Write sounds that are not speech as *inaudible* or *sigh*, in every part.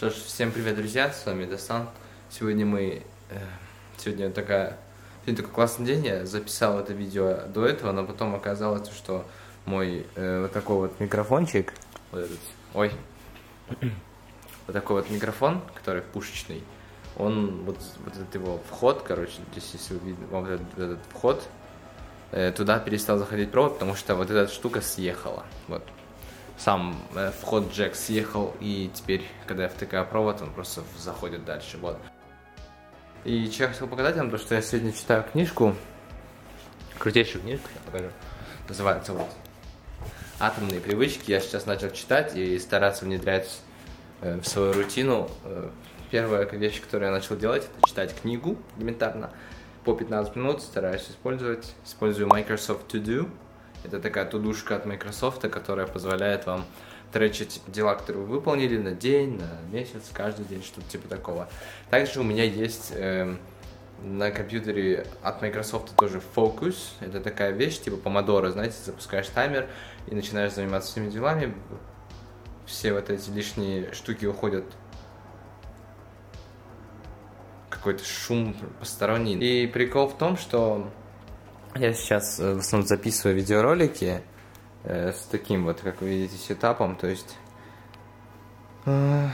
Что ж, всем привет, друзья, с вами Дасан. Сегодня мы... Э, сегодня такая... Сегодня такой классный день, я записал это видео до этого, но потом оказалось, что мой э, вот такой вот микрофончик, вот этот, ой, *clears throat* вот такой вот микрофон, который пушечный, он, вот, вот этот его вход, короче, здесь, если вы видите, вот этот, этот вход, э, туда перестал заходить провод, потому что вот эта штука съехала, вот, сам э, вход джек съехал, и теперь, когда я втыкаю провод, он просто заходит дальше, вот. И что я хотел показать вам, то что я сегодня читаю книжку, крутейшую книжку, я покажу, называется вот «Атомные привычки». Я сейчас начал читать и стараться внедрять э, в свою рутину. Э, первая вещь, которую я начал делать, это читать книгу элементарно по 15 минут, стараюсь использовать. Использую Microsoft To Do, это такая тудушка от Microsoft, которая позволяет вам тречить дела, которые вы выполнили на день, на месяц, каждый день, что-то типа такого. Также у меня есть э, на компьютере от Microsoft тоже Focus. Это такая вещь, типа помодоро, знаете, запускаешь таймер и начинаешь заниматься своими делами. Все вот эти лишние штуки уходят какой-то шум посторонний. И прикол в том, что я сейчас э, в основном записываю видеоролики э, с таким вот, как вы видите, сетапом, то есть э,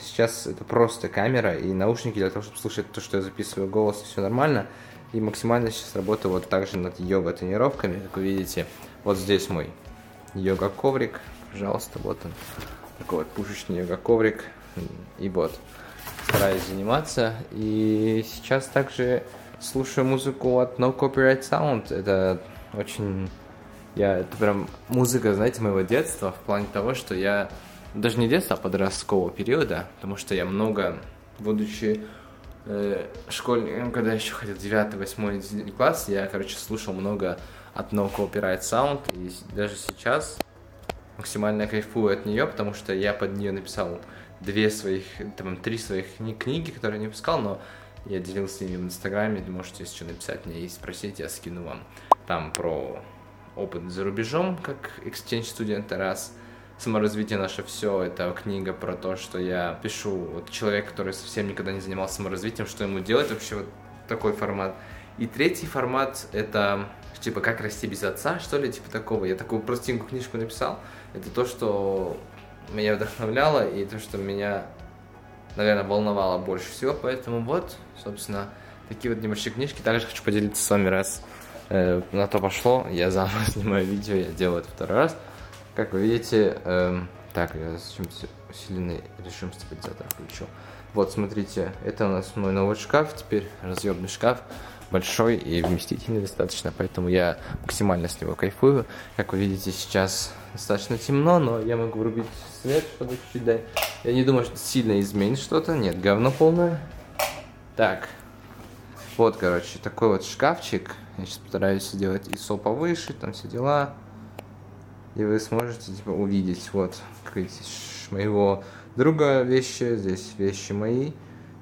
сейчас это просто камера и наушники для того, чтобы слушать то, что я записываю голос, и все нормально. И максимально сейчас работаю вот также над йога-тренировками, как вы видите. Вот здесь мой йога-коврик, пожалуйста, вот он. Такой вот пушечный йога-коврик. И вот, стараюсь заниматься. И сейчас также слушаю музыку от No Copyright Sound. Это очень... Я, это прям музыка, знаете, моего детства, в плане того, что я... Даже не детства, а подросткового периода, потому что я много, будучи э, школьником, когда еще ходил 9, 8, класс, я, короче, слушал много от No Copyright Sound, и даже сейчас максимально кайфую от нее, потому что я под нее написал две своих, там, три своих книги, которые не выпускал, но я делился ими в Инстаграме, можете еще написать мне и спросить, я скину вам там про опыт за рубежом, как exchange студента раз. Саморазвитие наше все, это книга про то, что я пишу, вот человек, который совсем никогда не занимался саморазвитием, что ему делать вообще вот такой формат. И третий формат это типа как расти без отца, что ли, типа такого. Я такую простенькую книжку написал. Это то, что меня вдохновляло и то, что меня наверное, волновало больше всего. Поэтому вот, собственно, такие вот небольшие книжки. Также хочу поделиться с вами, раз э, на то пошло. Я заново *laughs* снимаю видео, я делаю это второй раз. Как вы видите, э, так, я зачем усиленный режим стабилизатора включу. Вот, смотрите, это у нас мой новый шкаф, теперь разъемный шкаф большой и вместительный достаточно, поэтому я максимально с него кайфую. Как вы видите, сейчас достаточно темно, но я могу врубить свет, чтобы чуть-чуть дать. Я не думаю, что сильно изменит что-то. Нет, говно полное. Так. Вот, короче, такой вот шкафчик. Я сейчас постараюсь сделать ISO повыше, там все дела. И вы сможете, типа, увидеть, вот, как моего друга вещи, здесь вещи мои.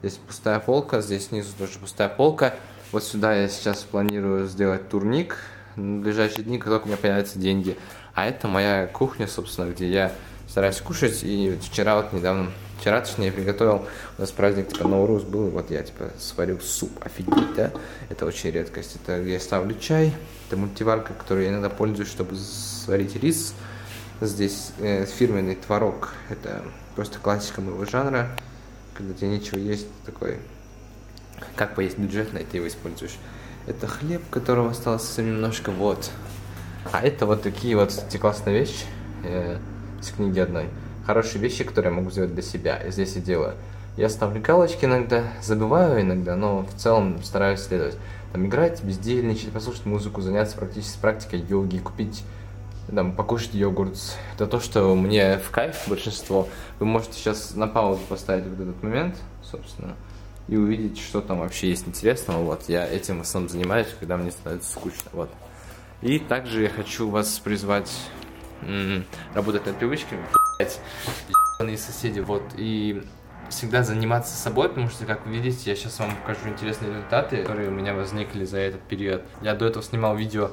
Здесь пустая полка, здесь снизу тоже пустая полка. Вот сюда я сейчас планирую сделать турник. В ближайшие дни, как только у меня появятся деньги. А это моя кухня, собственно, где я стараюсь кушать. И вчера вот недавно, вчера точнее, приготовил, у нас праздник типа Наурус был, вот я типа сварил суп, офигеть, да? Это очень редкость. Это я ставлю чай, это мультиварка, которой я иногда пользуюсь, чтобы сварить рис. Здесь э, фирменный творог, это просто классика моего жанра. Когда тебе нечего есть, такой как поесть бюджетно, и ты его используешь. Это хлеб, которого осталось совсем немножко, вот. А это вот такие вот, кстати, классные вещи э, с книги одной. Хорошие вещи, которые я могу сделать для себя. И здесь я делаю. Я ставлю галочки иногда, забываю иногда, но в целом стараюсь следовать. Там играть, бездельничать, послушать музыку, заняться практически практикой йоги, купить там, покушать йогурт. Это то, что мне в кайф большинство. Вы можете сейчас на паузу поставить вот этот момент, собственно и увидеть, что там вообще есть интересного. Вот, я этим в основном занимаюсь, когда мне становится скучно. Вот. И также я хочу вас призвать работать над привычками, блядь, соседи, вот, и всегда заниматься собой, потому что, как вы видите, я сейчас вам покажу интересные результаты, которые у меня возникли за этот период. Я до этого снимал видео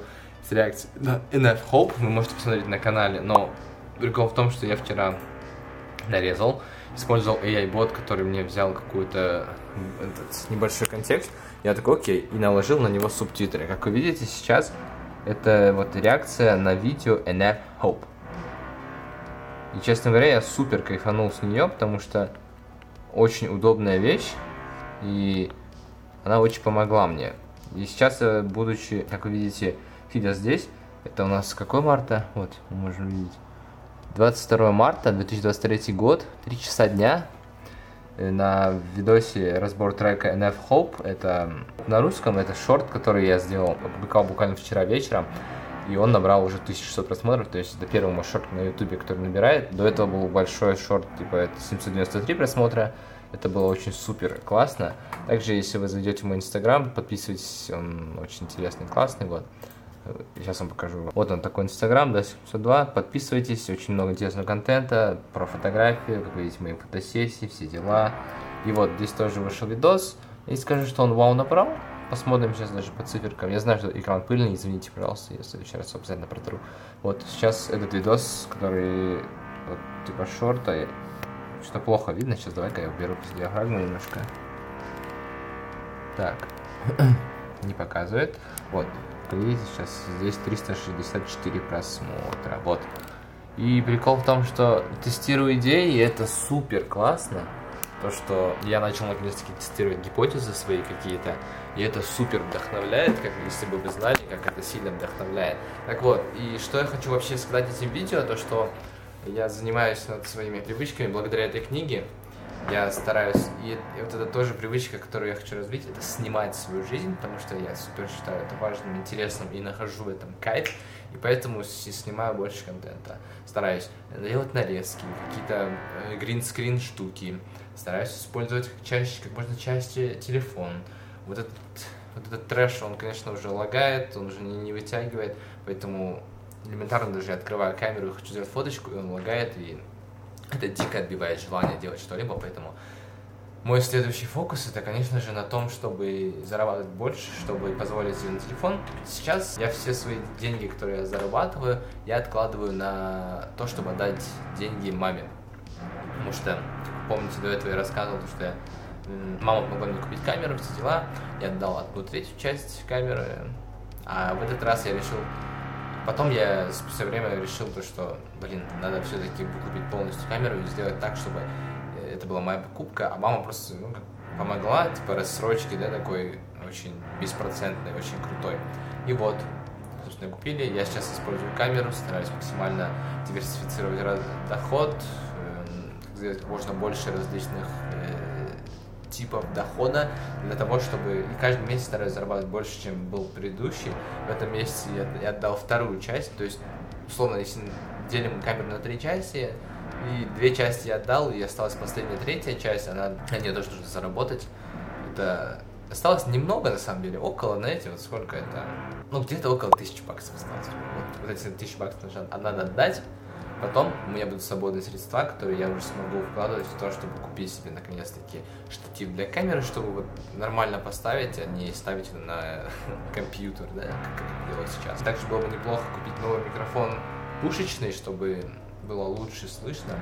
с реакцией на NF Hope, вы можете посмотреть на канале, но прикол в том, что я вчера нарезал, использовал AI-бот, который мне взял какой-то небольшой контекст. Я такой, окей, и наложил на него субтитры. Как вы видите сейчас, это вот реакция на видео NF Hope. И, честно говоря, я супер кайфанул с нее, потому что очень удобная вещь, и она очень помогла мне. И сейчас, э, будучи, как вы видите, сидя здесь, это у нас какой марта? Вот, мы можем видеть. 22 марта 2023 год, 3 часа дня. Э, на видосе разбор трека NF Hope. Это на русском, это шорт, который я сделал, опубликовал буквально вчера вечером. И он набрал уже 1600 просмотров, то есть это первый мой шорт на ютубе, который набирает. До этого был большой шорт, типа это 793 просмотра. Это было очень супер классно. Также, если вы зайдете в мой инстаграм, подписывайтесь, он очень интересный, классный, вот. Сейчас вам покажу. Вот он такой инстаграм, да, 702. Подписывайтесь, очень много интересного контента про фотографию, как видите, мои фотосессии, все дела. И вот здесь тоже вышел видос. И скажу, что он вау набрал. Посмотрим сейчас даже по циферкам. Я знаю, что экран пыльный, извините, пожалуйста, я в следующий раз обязательно протру. Вот, сейчас этот видос, который вот, типа шорта, что-то плохо видно. Сейчас давай-ка я уберу диаграмму немножко. Так, *clears throat* не показывает. Вот, видите, сейчас здесь 364 просмотра. Вот. И прикол в том, что тестирую идеи, и это супер классно. То, что я начал наконец-таки тестировать гипотезы свои какие-то, и это супер вдохновляет, как если бы вы знали, как это сильно вдохновляет. Так вот, и что я хочу вообще сказать этим видео, то что я занимаюсь над своими привычками благодаря этой книге, я стараюсь, и, и вот это тоже привычка, которую я хочу развить, это снимать свою жизнь, потому что я супер считаю это важным, интересным и нахожу в этом кайф, и поэтому снимаю больше контента. Стараюсь делать нарезки, какие-то гринскрин э, штуки, стараюсь использовать чаще, как можно чаще телефон. Вот этот, вот этот трэш, он, конечно, уже лагает, он уже не, не вытягивает, поэтому элементарно даже я открываю камеру и хочу сделать фоточку, и он лагает, и это дико отбивает желание делать что-либо, поэтому мой следующий фокус это, конечно же, на том, чтобы зарабатывать больше, чтобы позволить себе на телефон. Сейчас я все свои деньги, которые я зарабатываю, я откладываю на то, чтобы отдать деньги маме. Потому что, помните, до этого я рассказывал, что я, мама помогла мне купить камеру, все дела. Я отдал одну третью часть камеры, а в этот раз я решил Потом я спустя время решил то, что, блин, надо все-таки выкупить полностью камеру и сделать так, чтобы э, это была моя покупка, а мама просто ну, помогла, типа рассрочки, да, такой очень беспроцентный, очень крутой. И вот, собственно, купили. Я сейчас использую камеру, стараюсь максимально диверсифицировать доход, э, сделать как можно больше различных э, типов дохода для того, чтобы и каждый месяц стараюсь зарабатывать больше, чем был предыдущий. В этом месяце я, я отдал вторую часть, то есть, условно, если делим камеру на три части, и две части я отдал, и осталась последняя третья часть, она, на нее тоже нужно заработать. Это осталось немного, на самом деле, около, знаете, вот сколько это, ну, где-то около тысячи баксов осталось. Вот, вот эти тысячи баксов надо отдать, Потом у меня будут свободные средства, которые я уже смогу вкладывать в то, чтобы купить себе наконец-таки штатив для камеры, чтобы вот нормально поставить, а не ставить на *laughs* компьютер, да, как это делать сейчас. Также было бы неплохо купить новый микрофон пушечный, чтобы было лучше слышно.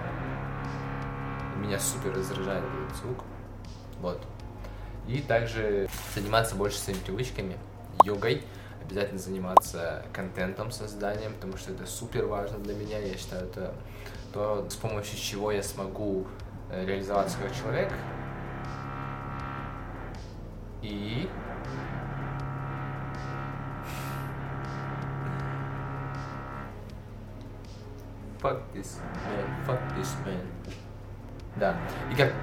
Меня супер раздражает этот звук. Вот. И также заниматься больше своими привычками, йогой обязательно заниматься контентом созданием, потому что это супер важно для меня. Я считаю, это то, с помощью чего я смогу э, реализоваться как человек. И fuck this man, fuck this man. Да. И как,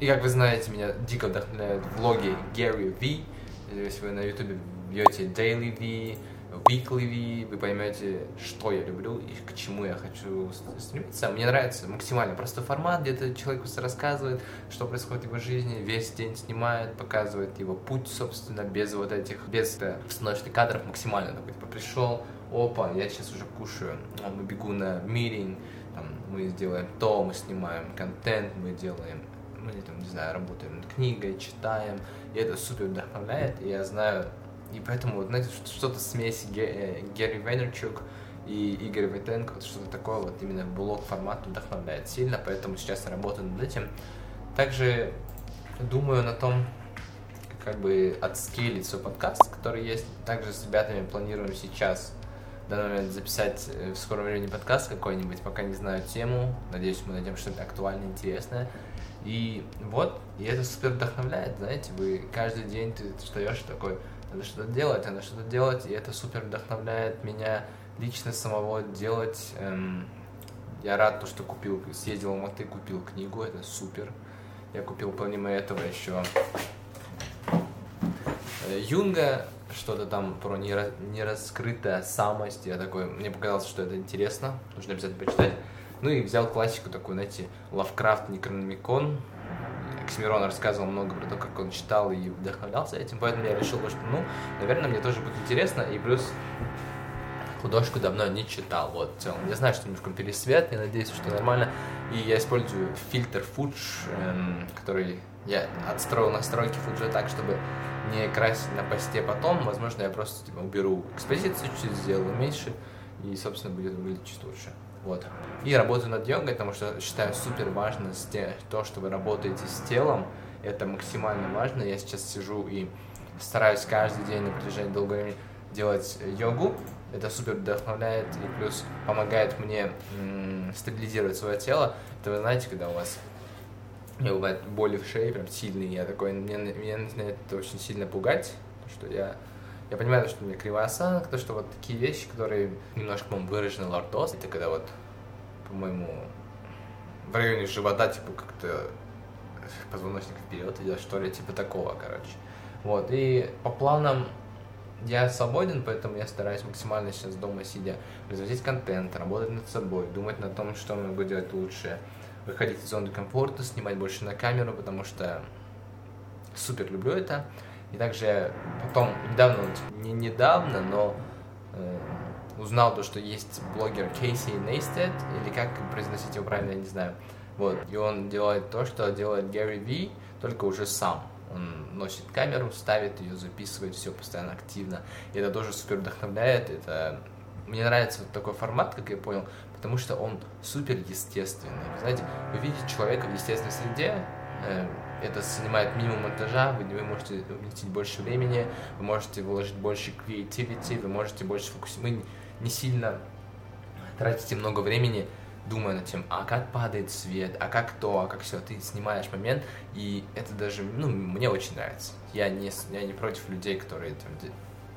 и как вы знаете, меня дико вдохновляют влоги Гэри Ви. Если вы на ютубе бьете Daily V, Weekly V, вы поймете, что я люблю и к чему я хочу стремиться. Мне нравится максимально простой формат, где-то человек рассказывает, что происходит в его жизни, весь день снимает, показывает его путь, собственно, без вот этих, без да, постановочных кадров максимально. Такой, типа, пришел, опа, я сейчас уже кушаю, а мы бегу на митинг, там, мы сделаем то, мы снимаем контент, мы делаем мы там, не знаю, работаем над книгой, читаем, и это супер вдохновляет, и я знаю, и поэтому, знаете, что-то смесь Герри Вайнерчук и Игорь Войтенко, вот что-то такое, вот именно блог формат вдохновляет сильно, поэтому сейчас работаю над этим. Также думаю на том, как бы отскейлить свой подкаст, который есть. Также с ребятами планируем сейчас в данный момент записать э, в скором времени подкаст какой-нибудь, пока не знаю тему. Надеюсь, мы найдем что-то актуальное, интересное. И вот, и это супер вдохновляет, знаете, вы каждый день ты встаешь такой, надо что-то делать, надо что-то делать, и это супер вдохновляет меня лично самого делать. Эм, я рад, то, что купил, съездил в Алматы, купил книгу, это супер. Я купил помимо этого еще э, Юнга, что-то там про нераскрытая самость. Я такой, мне показалось, что это интересно, нужно обязательно почитать. Ну и взял классику такую, знаете, Лавкрафт, Некрономикон. Оксимирон рассказывал много про то, как он читал и вдохновлялся этим, поэтому я решил, что, ну, наверное, мне тоже будет интересно, и плюс художку давно не читал, вот, в целом. Я знаю, что немножко пересвет, я надеюсь, что нормально, и я использую фильтр Fuge, эм, который я отстроил настройки Fuge так, чтобы не красить на посте потом, возможно, я просто типа, уберу экспозицию, чуть сделаю меньше, и, собственно, будет выглядеть чуть лучше. Вот. И работаю над йогой, потому что считаю супер важно то, что вы работаете с телом. Это максимально важно. Я сейчас сижу и стараюсь каждый день на протяжении долгого времени делать йогу. Это супер вдохновляет и плюс помогает мне стабилизировать свое тело. Это вы знаете, когда у вас мне бывает боли в шее, прям сильные, я такой, меня, меня начинает это очень сильно пугать, что я я понимаю, что у меня кривая осанка, то, что вот такие вещи, которые немножко, по-моему, выражены лордоз, это когда вот, по-моему, в районе живота, типа, как-то позвоночник вперед идет, что ли, типа такого, короче. Вот, и по планам я свободен, поэтому я стараюсь максимально сейчас дома сидя производить контент, работать над собой, думать над том, что могу делать лучше, выходить из зоны комфорта, снимать больше на камеру, потому что супер люблю это. И также потом, недавно, не недавно, но э, узнал то, что есть блогер Кейси Нейстед, или как произносить его правильно, я не знаю. Вот, и он делает то, что делает Гэри Ви, только уже сам. Он носит камеру, ставит ее, записывает все постоянно активно. И это тоже супер вдохновляет. Это мне нравится вот такой формат, как я понял, потому что он супер естественный. знаете, вы видите человека в естественной среде, э, это занимает минимум монтажа, вы, вы можете уметить больше времени, вы можете вложить больше creativity, вы можете больше фокусировать. Вы не сильно тратите много времени, думая над тем, а как падает свет, а как то, а как все. Ты снимаешь момент, и это даже, ну, мне очень нравится. Я не, я не против людей, которые там,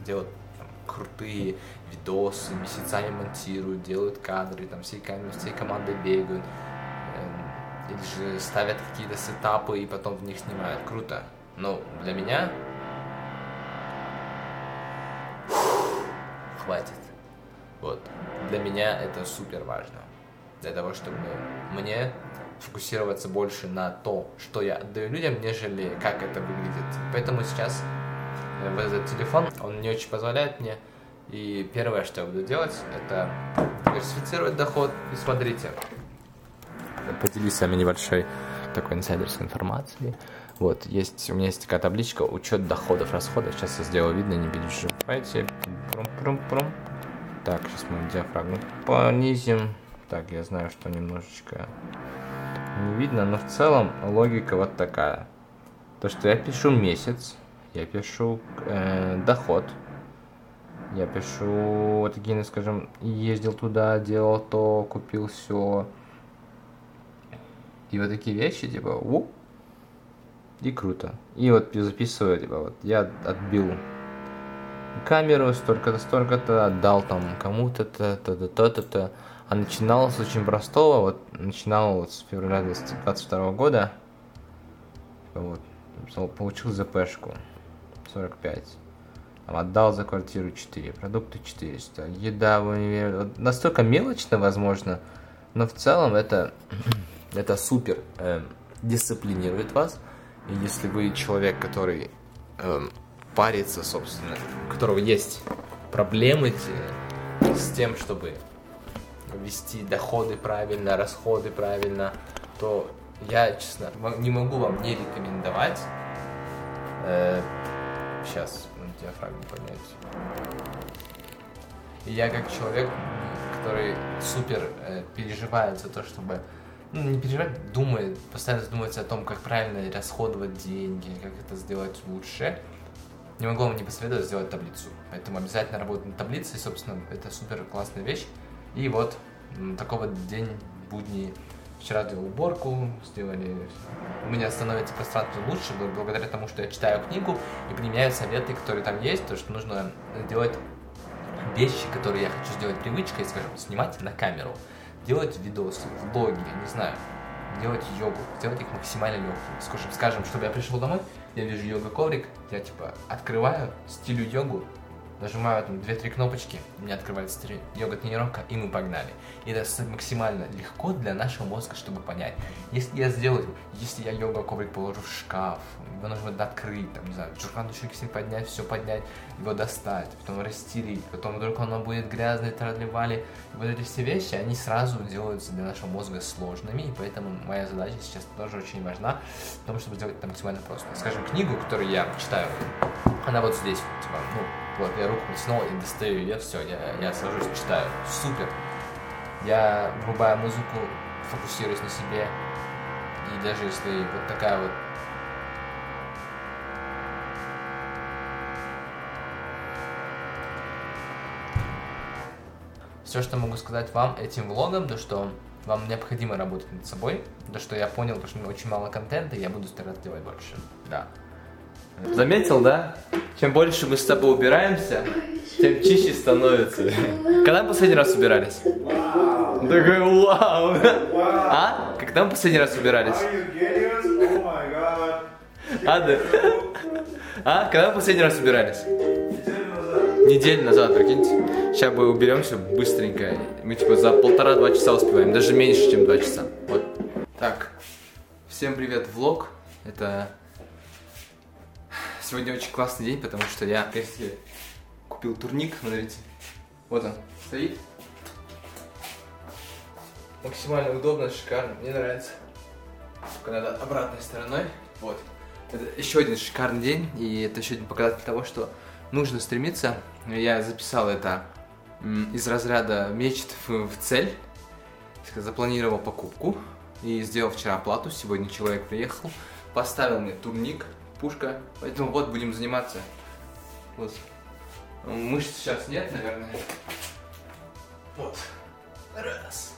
делают там, крутые видосы, месяцами монтируют, делают кадры, там всей, всей командой бегают же ставят какие-то сетапы и потом в них снимают. Круто. Но для меня хватит. Вот. Для меня это супер важно. Для того, чтобы мне фокусироваться больше на то, что я отдаю людям, нежели как это выглядит. Поэтому сейчас э, этот телефон, он не очень позволяет мне. И первое, что я буду делать, это диверсифицировать доход. И смотрите, поделюсь с вами небольшой такой инсайдерской информацией. Вот, есть, у меня есть такая табличка учет доходов, расходов. Сейчас я сделаю видно, не переживайте. Прум-прум-прум. Так, сейчас мы диафрагму понизим. Так, я знаю, что немножечко не видно, но в целом логика вот такая. То, что я пишу месяц, я пишу э, доход, я пишу вот такие, скажем, ездил туда, делал то, купил все, и вот такие вещи, типа, у, и круто. И вот записываю, типа, вот я отбил камеру, столько-то, столько-то, отдал там кому-то, то-то, то-то, А начинал с очень простого, вот начинал вот с февраля 2022 года, вот, получил ЗПшку 45. Там, отдал за квартиру 4, продукты 400, еда в универ. настолько мелочно, возможно, но в целом это это супер э, дисциплинирует вас. И если вы человек, который э, парится, собственно, у которого есть проблемы с тем, чтобы вести доходы правильно, расходы правильно, то я, честно, не могу вам не рекомендовать. Э, сейчас, диафрагму поднять. Я как человек который супер э, переживает за то, чтобы ну, не переживать, думает, постоянно задумывается о том, как правильно расходовать деньги, как это сделать лучше. Не могу вам не посоветовать сделать таблицу. Поэтому обязательно работать над таблицей, собственно, это супер классная вещь. И вот такой вот день будни. Вчера делал уборку, сделали... У меня становится пространство лучше благодаря тому, что я читаю книгу и применяю советы, которые там есть, то, что нужно делать вещи, которые я хочу сделать привычкой, скажем, снимать на камеру, делать видосы, влоги, я не знаю, делать йогу, сделать их максимально легкими. Скажем, скажем, чтобы я пришел домой, я вижу йога-коврик, я типа открываю, стилю йогу, нажимаю там 2-3 кнопочки, у меня открывается йога-тренировка, и мы погнали. И это максимально легко для нашего мозга, чтобы понять. Если я сделаю, если я йога-коврик положу в шкаф, его нужно открыть, там, не знаю, джурхану шикси поднять, все поднять, его достать, потом растереть, потом вдруг оно будет грязное, тролливали. Вот эти все вещи, они сразу делаются для нашего мозга сложными, и поэтому моя задача сейчас тоже очень важна, в том, чтобы сделать это максимально просто. Скажем, книгу, которую я читаю, она вот здесь, типа, ну, вот, я руку протянул и достаю ее, все, я, я сажусь, читаю. Супер. Я врубаю музыку, фокусируюсь на себе. И даже если вот такая вот Все, что могу сказать вам этим влогом, то что вам необходимо работать над собой, то что я понял, то что очень мало контента, и я буду стараться делать больше. Да. Заметил, да? Чем больше мы с тобой убираемся, тем чище становится. Когда мы последний раз убирались? Такой вау! А? Когда мы последний раз убирались? А, да? А? Когда мы последний раз убирались? Неделю назад, прикиньте. Сейчас бы уберемся быстренько. Мы типа за полтора-два часа успеваем. Даже меньше, чем два часа. Вот. Так. Всем привет, влог. Это Сегодня очень классный день, потому что я, конечно, купил турник, смотрите. Вот он, стоит. Максимально удобно, шикарно, мне нравится. Только надо обратной стороной. Вот. Это еще один шикарный день, и это еще один показатель того, что нужно стремиться. Я записал это из разряда мечт в, в цель. Запланировал покупку и сделал вчера оплату. Сегодня человек приехал, поставил мне турник, пушка. Поэтому вот будем заниматься. Вот. Мышц сейчас нет, наверное. Вот. Раз.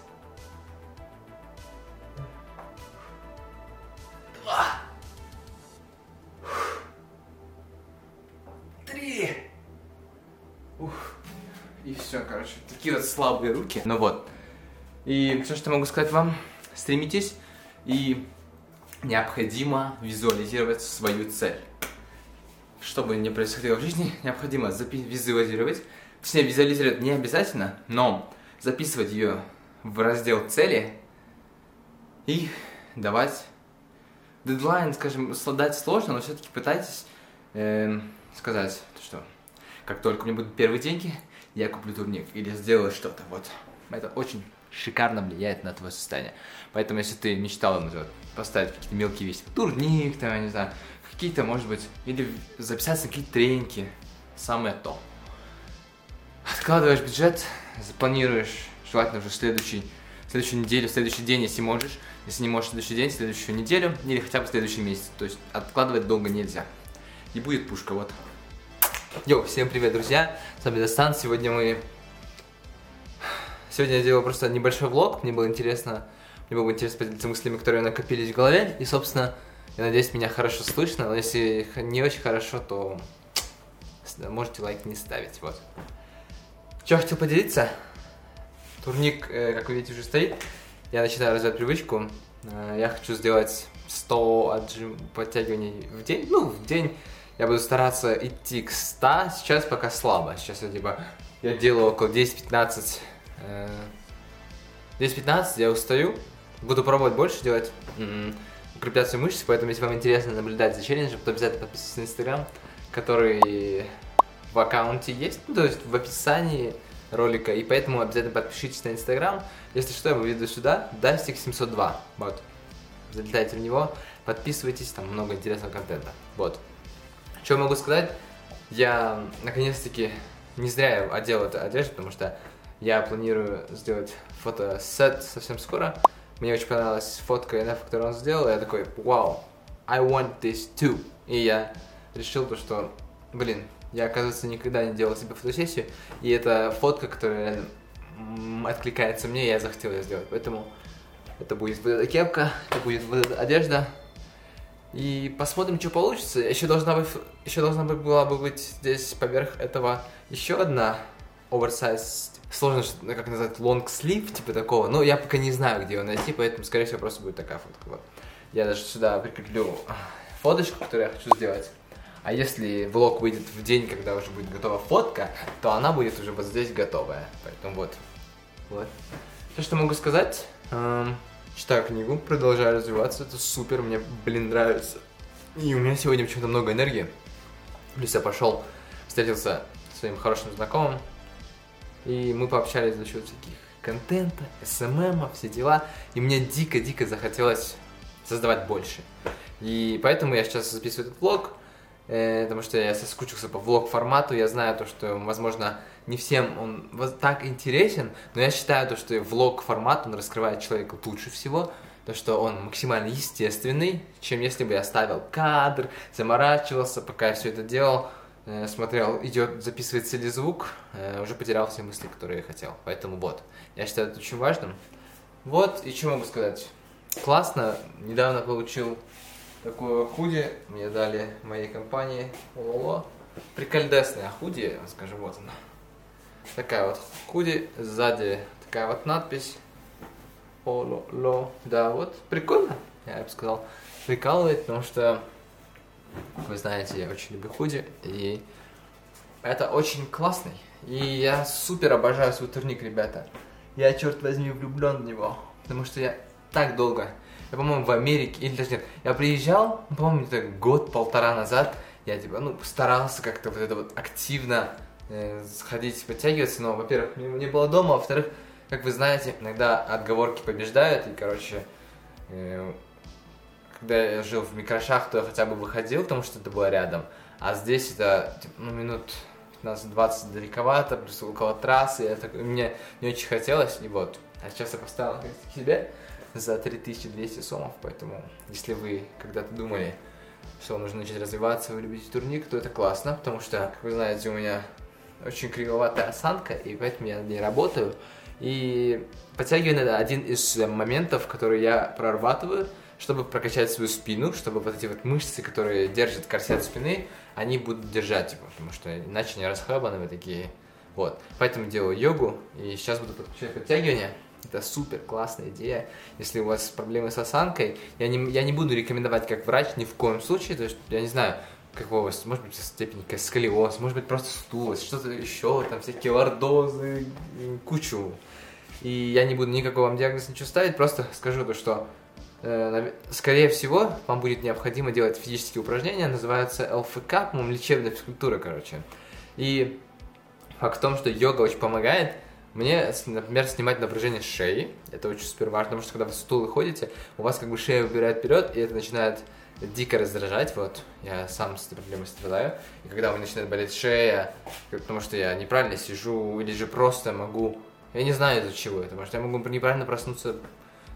Два. Три. Ух. И все, короче. Такие вот слабые руки. Ну вот. И все, что могу сказать вам, стремитесь и необходимо визуализировать свою цель. Что бы ни происходило в жизни, необходимо визуализировать. Точнее, визуализировать не обязательно, но записывать ее в раздел цели и давать дедлайн, скажем, дать сложно, но все-таки пытайтесь э, сказать, что как только у меня будут первые деньги, я куплю турник или сделаю что-то. Вот. Это очень шикарно влияет на твое состояние. Поэтому, если ты мечтал, например, поставить какие-то мелкие вещи, турник, там, я не знаю, какие-то, может быть, или записаться на какие-то тренинги, самое то. Откладываешь бюджет, запланируешь, желательно уже следующий, следующую неделю, следующий день, если можешь. Если не можешь следующий день, следующую неделю или хотя бы следующий месяц. То есть откладывать долго нельзя. И будет пушка, вот. Йоу, всем привет, друзья. С вами Достан. Сегодня мы Сегодня я делал просто небольшой влог, мне было интересно, мне было интересно поделиться мыслями, которые накопились в голове, и, собственно, я надеюсь, меня хорошо слышно, но если не очень хорошо, то можете лайк не ставить, вот. Что хотел поделиться? Турник, э, как вы видите, уже стоит. Я начинаю развивать привычку. Э, я хочу сделать 100 отжим подтягиваний в день. Ну, в день я буду стараться идти к 100. Сейчас пока слабо. Сейчас я типа я делаю около 10-15 10-15 я устаю. Буду пробовать больше делать, укреплять свои мышцы, поэтому если вам интересно наблюдать за челленджем, то обязательно подписывайтесь на Инстаграм, который в аккаунте есть, ну, то есть в описании ролика, и поэтому обязательно подпишитесь на Инстаграм. Если что, я выведу сюда, Дастик 702, вот. Залетайте в него, подписывайтесь, там много интересного контента, вот. Что могу сказать? Я, наконец-таки, не зря одел эту одежду, потому что Я планирую сделать фотосет совсем скоро. Мне очень понравилась фотка NF, которую он сделал. Я такой, вау, I want this too. И я решил то, что, блин, я, оказывается, никогда не делал себе фотосессию. И это фотка, которая откликается мне, и я захотел ее сделать. Поэтому это будет вот эта кепка, это будет вот эта одежда. И посмотрим, что получится. Еще должна быть, еще должна бы была бы быть здесь поверх этого еще одна оверсайз, сложно как назвать, long sleeve, типа такого. Но я пока не знаю, где его найти, поэтому, скорее всего, просто будет такая фотка. Вот. Я даже сюда прикреплю фоточку, которую я хочу сделать. А если влог выйдет в день, когда уже будет готова фотка, то она будет уже вот здесь готовая. Поэтому вот. Вот. Все, что могу сказать. Эм, читаю книгу, продолжаю развиваться. Это супер, мне, блин, нравится. И у меня сегодня почему-то много энергии. Плюс я пошел, встретился с своим хорошим знакомым. И мы пообщались за счет всяких контента, СММа, все дела. И мне дико-дико захотелось создавать больше. И поэтому я сейчас записываю этот влог, э, потому что я соскучился по влог-формату. Я знаю то, что, возможно, не всем он так интересен, но я считаю то, что влог-формат, он раскрывает человека лучше всего, то, что он максимально естественный, чем если бы я ставил кадр, заморачивался, пока я все это делал, смотрел, идет, записывается ли звук, э, уже потерял все мысли, которые я хотел. Поэтому вот, я считаю это очень важным. Вот, и что могу сказать? Классно, недавно получил такое худи, мне дали моей компании, Ололо. Прикольдесная худи, скажем, вот она. Такая вот худи, сзади такая вот надпись. Ололо. Да, вот, прикольно, я бы сказал. Прикалывает, потому что, вы знаете, я очень люблю худи, и это очень классный. И я супер обожаю свой турник, ребята. Я, черт возьми, влюблен в него. Потому что я так долго. Я, по-моему, в Америке, или даже нет, я приезжал, по-моему, где-то год-полтора назад, я, типа, ну, старался как-то вот это вот активно э, сходить, подтягиваться, но, во-первых, мне не было дома, во-вторых, как вы знаете, иногда отговорки побеждают, и, короче, э, когда я жил в микрошах, то я хотя бы выходил, потому что это было рядом, а здесь это, типа, ну, минут 15-20 далековато, плюс около трассы, я так, мне не очень хотелось, и вот, а сейчас я поставил себе, за 3200 сомов, поэтому если вы когда-то думали, что нужно начать развиваться, вы любите турник, то это классно, потому что, как вы знаете, у меня очень кривоватая осанка, и поэтому я над ней работаю. И подтягивание это один из моментов, которые я прорабатываю, чтобы прокачать свою спину, чтобы вот эти вот мышцы, которые держат корсет спины, они будут держать его, потому что иначе не расхлябаны вы такие. Вот. Поэтому делаю йогу, и сейчас буду подключать подтягивания. Это супер классная идея. Если у вас проблемы с осанкой, я не, я не буду рекомендовать как врач ни в коем случае, то есть я не знаю, какого у вас, может быть, степень сколиоз, может быть, просто стулость, что-то еще, там всякие лордозы, кучу. И я не буду никакого вам диагноза ничего ставить, просто скажу то, что скорее всего, вам будет необходимо делать физические упражнения, называются ЛФК, по-моему, лечебная физкультура, короче. И факт в том, что йога очень помогает, мне, например, снимать напряжение шеи, это очень супер важно, потому что когда вы стул ходите, у вас как бы шея выбирает вперед, и это начинает дико раздражать, вот, я сам с этой проблемой страдаю, и когда у меня начинает болеть шея, потому что я неправильно сижу, или же просто могу, я не знаю из-за чего это, что я могу неправильно проснуться,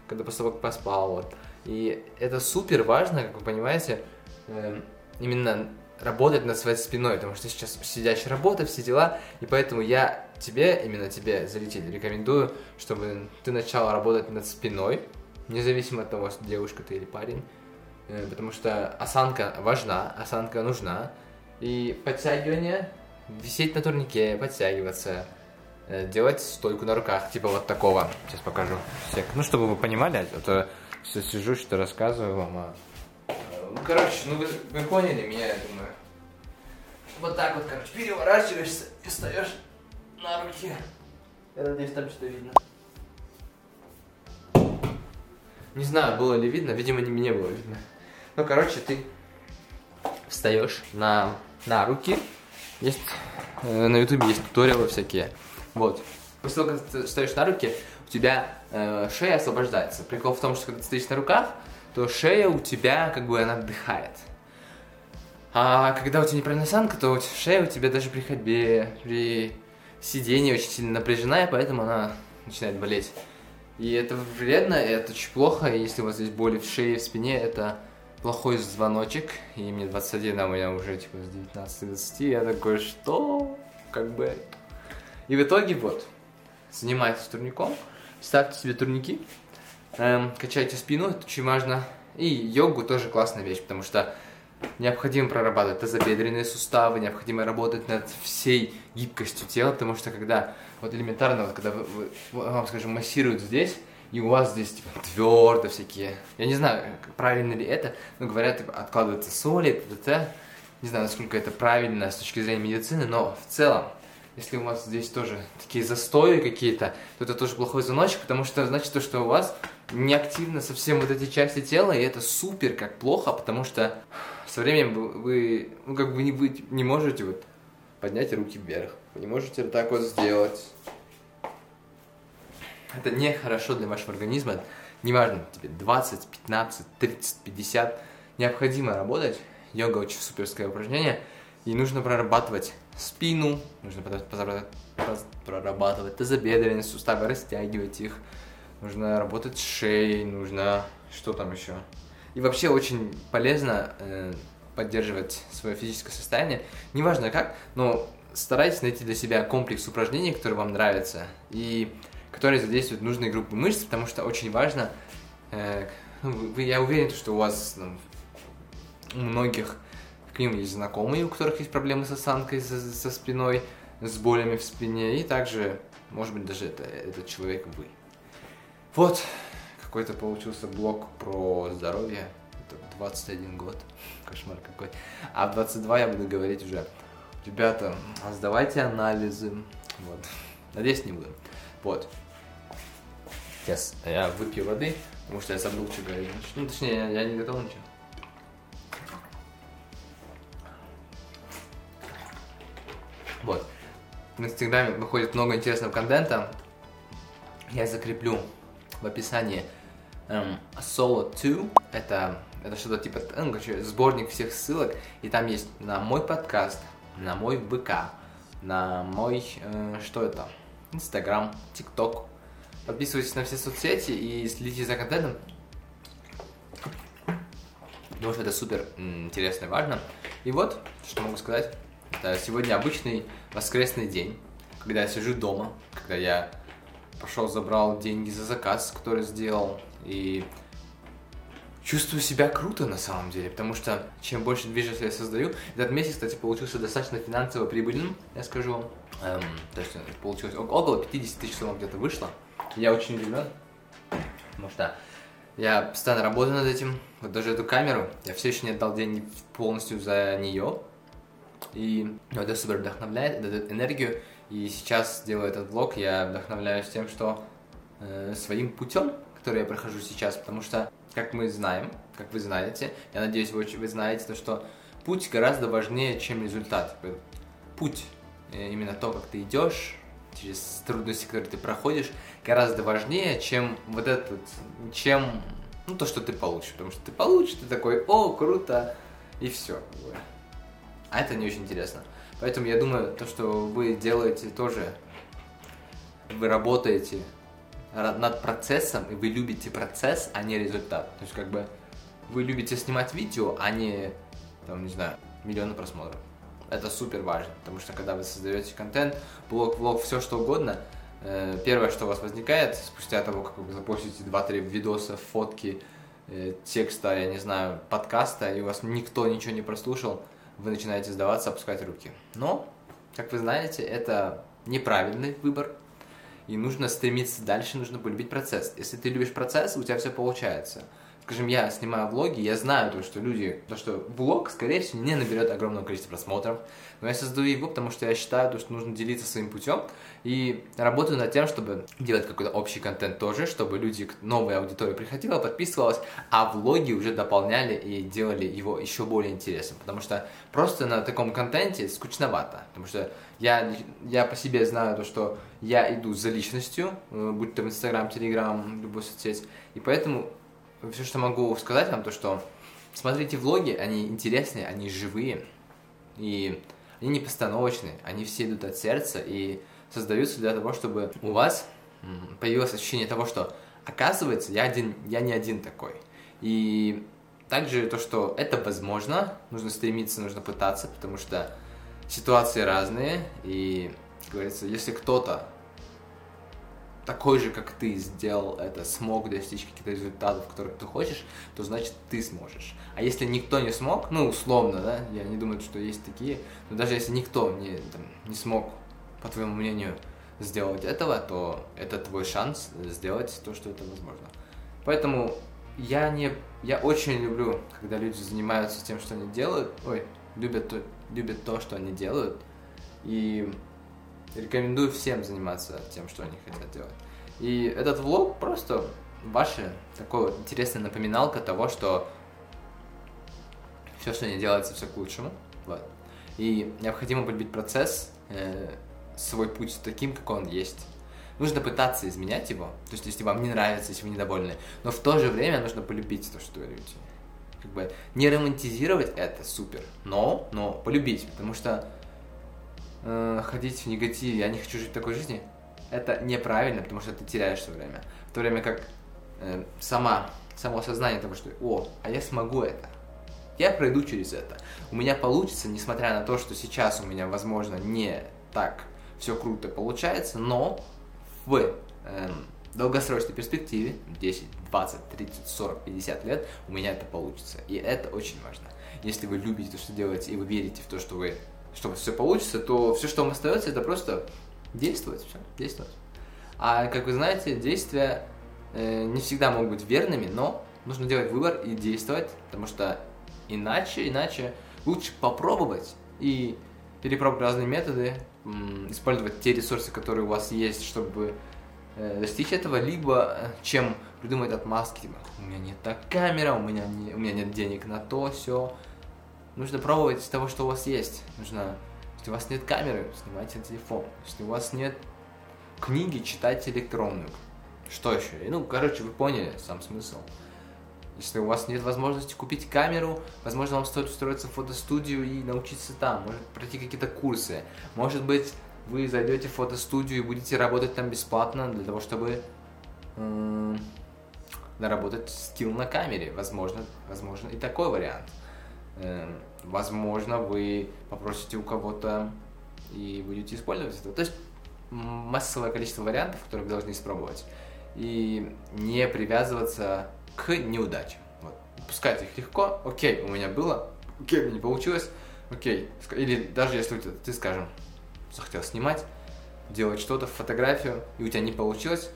когда после того, как поспал, вот, и это супер важно, как вы понимаете, эм, именно работать над своей спиной, потому что сейчас сидящая работа, все дела, и поэтому я тебе, именно тебе, зритель, рекомендую, чтобы ты начал работать над спиной, независимо от того, девушка ты или парень, э, потому что осанка важна, осанка нужна, и подтягивание, висеть на турнике, подтягиваться, делать стойку на руках, типа вот такого. Сейчас покажу. Ну, чтобы вы понимали, а то все сижу, что рассказываю вам, а ну, короче, ну вы, вы поняли меня, я думаю. Вот так вот, короче, переворачиваешься и встаешь на руки. Я надеюсь, там что-то видно. Не знаю, было ли видно, видимо, не мне было видно. Ну, короче, ты встаешь на, на руки. Есть э, на ютубе есть туториалы всякие. Вот. После того, как ты встаешь на руки, у тебя э, шея освобождается. Прикол в том, что когда ты стоишь на руках, то шея у тебя как бы она отдыхает. А когда у тебя неправильная осанка, то шея у тебя даже при ходьбе, при сиденье очень сильно напряжена, и поэтому она начинает болеть. И это вредно, и это очень плохо. И если у вас здесь боли в шее, в спине, это плохой звоночек. И мне 21, а у меня уже типа с 19 20. Я такой, что? Как бы... И в итоге вот, занимайтесь турником, ставьте себе турники, эм, качайте спину, это очень важно. И йогу тоже классная вещь, потому что необходимо прорабатывать тазобедренные суставы, необходимо работать над всей гибкостью тела, потому что когда, вот элементарно, вот когда вы, вы, вам, скажем, массируют здесь, и у вас здесь типа твердо всякие, я не знаю, правильно ли это, но говорят, типа, откладываются соли, т.д. Не знаю, насколько это правильно с точки зрения медицины, но в целом, если у вас здесь тоже такие застои какие-то, то это тоже плохой звоночек, потому что значит то, что у вас неактивно совсем вот эти части тела, и это супер как плохо, потому что со временем вы, ну как бы не, вы не можете вот поднять руки вверх, вы не можете вот так вот сделать. Это не хорошо для вашего организма. Неважно, тебе 20, 15, 30, 50. Необходимо работать. Йога очень суперское упражнение. И нужно прорабатывать спину, нужно прорабатывать тазобедренные суставы, растягивать их. Нужно работать с шеей, нужно... Что там еще? И вообще очень полезно э, поддерживать свое физическое состояние. Неважно как, но старайтесь найти для себя комплекс упражнений, которые вам нравятся, и которые задействуют нужные группы мышц, потому что очень важно, э, ну, я уверен, что у вас ну, у многих к есть знакомые, у которых есть проблемы с осанкой, со, со спиной, с болями в спине, и также, может быть, даже это, этот человек вы. Вот, какой-то получился блог про здоровье. Это 21 год. *laughs* Кошмар какой. А в 22 я буду говорить уже, ребята, а сдавайте анализы. Вот. Надеюсь, не буду. Вот. Сейчас я выпью воды, потому что я забыл, что говорить. Ну, точнее, я не готов ничего. Вот. В Инстаграме выходит много интересного контента. Я закреплю в описании эм, Solo 2, это, это что-то типа, ну, короче, сборник всех ссылок, и там есть на мой подкаст, на мой ВК, на мой, э, что это, Инстаграм, ТикТок. Подписывайтесь на все соцсети и следите за контентом. Потому что это супер интересно и важно. И вот, что могу сказать. Это сегодня обычный воскресный день, когда я сижу дома, когда я пошел, забрал деньги за заказ, который сделал, и чувствую себя круто на самом деле, потому что чем больше движения я создаю, этот месяц, кстати, получился достаточно финансово прибыльным, я скажу вам. Эм, то есть получилось около 50 тысяч сумм где-то вышло. Я очень удивлен, потому что я постоянно работаю над этим. Вот даже эту камеру, я все еще не отдал деньги полностью за нее. И это супер вдохновляет, дает энергию. И сейчас делаю этот влог, я вдохновляюсь тем, что э, своим путем, который я прохожу сейчас, потому что, как мы знаем, как вы знаете, я надеюсь, вы, вы знаете, то, что путь гораздо важнее, чем результат. Путь, э, именно то, как ты идешь, через трудности, которые ты проходишь, гораздо важнее, чем вот этот, чем ну, то, что ты получишь. Потому что ты получишь, ты такой, о, круто, и все. А это не очень интересно. Поэтому я думаю, то, что вы делаете тоже, вы работаете над процессом, и вы любите процесс, а не результат. То есть, как бы, вы любите снимать видео, а не, там, не знаю, миллионы просмотров. Это супер важно, потому что когда вы создаете контент, блог, влог, все что угодно, э, первое, что у вас возникает, спустя того, как вы запустите 2-3 видоса, фотки, э, текста, я не знаю, подкаста, и у вас никто ничего не прослушал, вы начинаете сдаваться, опускать руки. Но, как вы знаете, это неправильный выбор, и нужно стремиться дальше, нужно полюбить процесс. Если ты любишь процесс, у тебя все получается. Скажем, я снимаю влоги, я знаю то, что люди, то, что влог, скорее всего, не наберет огромного количества просмотров, но я создаю его, потому что я считаю, то, что нужно делиться своим путем, и работаю над тем, чтобы делать какой-то общий контент тоже, чтобы люди, новая аудитория приходила, подписывалась, а влоги уже дополняли и делали его еще более интересным, потому что просто на таком контенте скучновато, потому что я, я по себе знаю то, что я иду за личностью, э, будь то в Инстаграм, Телеграм, любой соцсеть, и поэтому все, что могу сказать вам, то, что смотрите влоги, они интересные, они живые, и они не постановочные, они все идут от сердца, и создаются для того, чтобы у вас появилось ощущение того, что оказывается, я, один, я не один такой. И также то, что это возможно, нужно стремиться, нужно пытаться, потому что ситуации разные, и, как говорится, если кто-то такой же, как ты, сделал это, смог достичь каких-то результатов, которых ты хочешь, то значит ты сможешь. А если никто не смог, ну, условно, да, я не думаю, что есть такие, но даже если никто не, там, не смог, по твоему мнению, сделать этого, то это твой шанс сделать то, что это возможно. Поэтому я не, я очень люблю, когда люди занимаются тем, что они делают, ой, любят то, любят то, что они делают, и рекомендую всем заниматься тем, что они хотят делать. И этот влог просто ваше такое вот интересная напоминалка того, что все, что не делается, все к лучшему. Вот. И необходимо полюбить процесс, э, свой путь таким, как он есть. Нужно пытаться изменять его, то есть если вам не нравится, если вы недовольны, но в то же время нужно полюбить то, что вы любите. Как бы не романтизировать это супер, но, но полюбить, потому что э, ходить в негативе, я не хочу жить такой жизни, это неправильно, потому что ты теряешь свое время. В то время как э, сама, само осознание того, что «О, а я смогу это», я пройду через это. У меня получится, несмотря на то, что сейчас у меня, возможно, не так все круто получается, но в э, долгосрочной перспективе, 10, 20, 30, 40, 50 лет, у меня это получится. И это очень важно. Если вы любите то, что делаете, и вы верите в то, что вы что все получится, то все, что вам остается, это просто действовать, все, действовать. А как вы знаете, действия э, не всегда могут быть верными, но нужно делать выбор и действовать, потому что иначе, иначе лучше попробовать и перепробовать разные методы, использовать те ресурсы, которые у вас есть, чтобы э, достичь этого, либо э, чем придумать отмазки, типа, у меня нет так камера, у меня, не, у меня нет денег на то, все. Нужно пробовать из того, что у вас есть. Нужно, если у вас нет камеры, снимайте на телефон. Если у вас нет книги, читайте электронную. Что еще? Ну, короче, вы поняли сам смысл. Если у вас нет возможности купить камеру, возможно, вам стоит устроиться в фотостудию и научиться там, может пройти какие-то курсы. Может быть, вы зайдете в фотостудию и будете работать там бесплатно для того, чтобы наработать скилл на камере. Возможно, возможно и такой вариант. Э, возможно, вы попросите у кого-то и будете использовать это. То есть массовое количество вариантов, которые вы должны испробовать. И не привязываться к неудачам. Вот. Пускать их легко, окей, у меня было, окей, у меня не получилось, окей. Или даже если ты, скажем, захотел снимать, делать что-то, фотографию, и у тебя не получилось,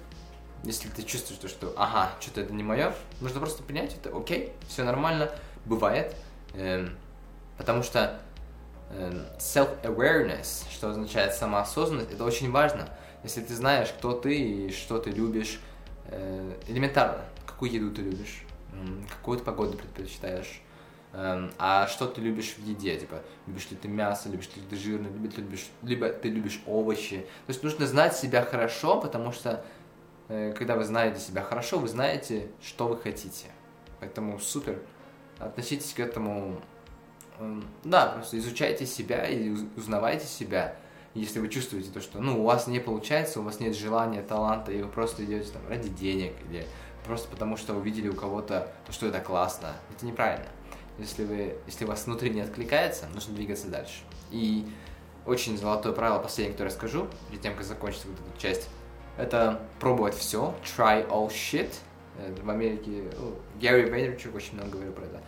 если ты чувствуешь, что, ага, что-то это не мое, нужно просто принять это, окей, все нормально, бывает, эм, потому что эм, self-awareness, что означает самоосознанность, это очень важно. Если ты знаешь, кто ты и что ты любишь, э, элементарно, какую еду ты любишь, какую ты погоду предпочитаешь, эм, а что ты любишь в еде, типа, любишь ли ты мясо, любишь ли ты жирное, либо ты любишь, либо ты любишь овощи. То есть нужно знать себя хорошо, потому что э, когда вы знаете себя хорошо, вы знаете, что вы хотите. Поэтому супер. Относитесь к этому, да, просто изучайте себя и узнавайте себя. Если вы чувствуете то, что ну, у вас не получается, у вас нет желания, таланта, и вы просто идете там ради денег или просто потому, что увидели у кого-то, что это классно. Это неправильно. Если, вы, если у вас внутри не откликается, нужно двигаться дальше. И очень золотое правило, последнее, которое скажу, перед тем, как закончить вот эту часть, это пробовать все, try all shit. Э, в Америке ну, Гэри Вейнерчук очень много говорил про это.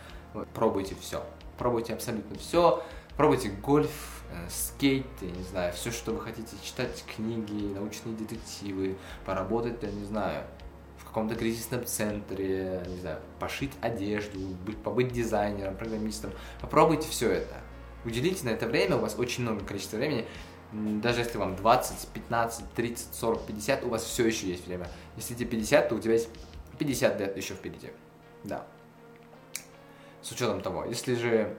Пробуйте все. Пробуйте абсолютно все. Пробуйте гольф, э, скейт, я не знаю, все, что вы хотите, читать книги, научные детективы, поработать, я не знаю, каком-то кризисном центре, не знаю, пошить одежду, быть, побыть дизайнером, программистом. Попробуйте все это. Уделите на это время, у вас очень много количества времени. Даже если вам 20, 15, 30, 40, 50, у вас все еще есть время. Если тебе 50, то у тебя есть 50 лет еще впереди. Да. С учетом того, если же...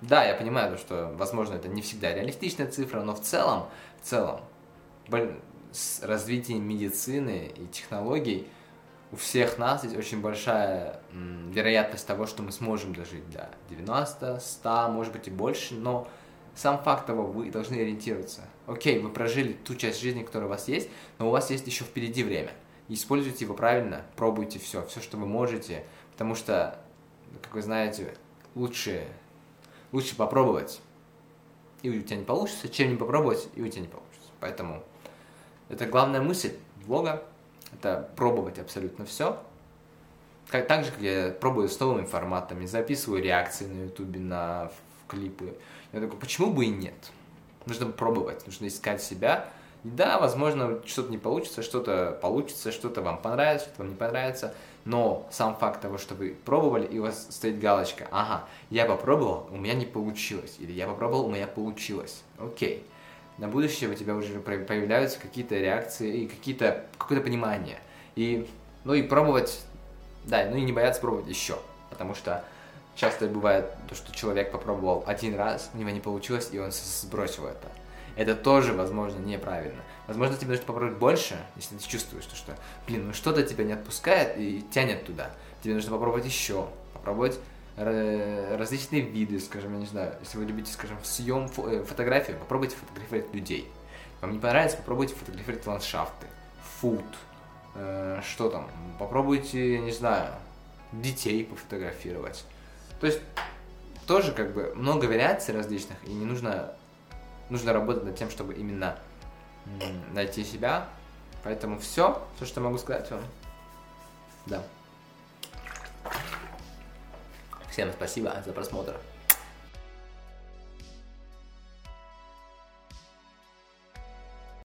Да, я понимаю, что, возможно, это не всегда реалистичная цифра, но в целом, в целом, с развитием медицины и технологий у всех нас есть очень большая вероятность того, что мы сможем дожить до 90, 100, может быть и больше, но сам факт того, вы должны ориентироваться. Окей, вы прожили ту часть жизни, которая у вас есть, но у вас есть еще впереди время. Используйте его правильно, пробуйте все, все, что вы можете, потому что, как вы знаете, лучше, лучше попробовать, и у тебя не получится, чем не попробовать, и у тебя не получится. Поэтому это главная мысль влога, это пробовать абсолютно все. Как, так же, как я пробую с новыми форматами, записываю реакции на ютубе, на клипы. Я такой, почему бы и нет? Нужно пробовать, нужно искать себя. И да, возможно, что-то не получится, что-то получится, что-то вам понравится, что-то вам не понравится. Но сам факт того, что вы пробовали, и у вас стоит галочка, ага, я попробовал, у меня не получилось. Или я попробовал, у меня получилось. Окей. На будущее у тебя уже появляются какие-то реакции и какие-то, какое-то понимание. И, ну и пробовать, да, ну и не бояться пробовать еще. Потому что часто бывает то, что человек попробовал один раз, у него не получилось, и он сбросил это. Это тоже, возможно, неправильно. Возможно, тебе нужно попробовать больше, если ты чувствуешь, что, что блин, ну что-то тебя не отпускает и тянет туда. Тебе нужно попробовать еще, попробовать различные виды, скажем, я не знаю, если вы любите, скажем, съем э, фотографию, попробуйте фотографировать людей. Вам не понравится, попробуйте фотографировать ландшафты, фуд, э, что там, попробуйте, я не знаю, детей пофотографировать. То есть тоже как бы много вариаций различных, и не нужно, нужно работать над тем, чтобы именно найти себя. Поэтому все, все, что могу сказать вам. Да. Всем спасибо за просмотр.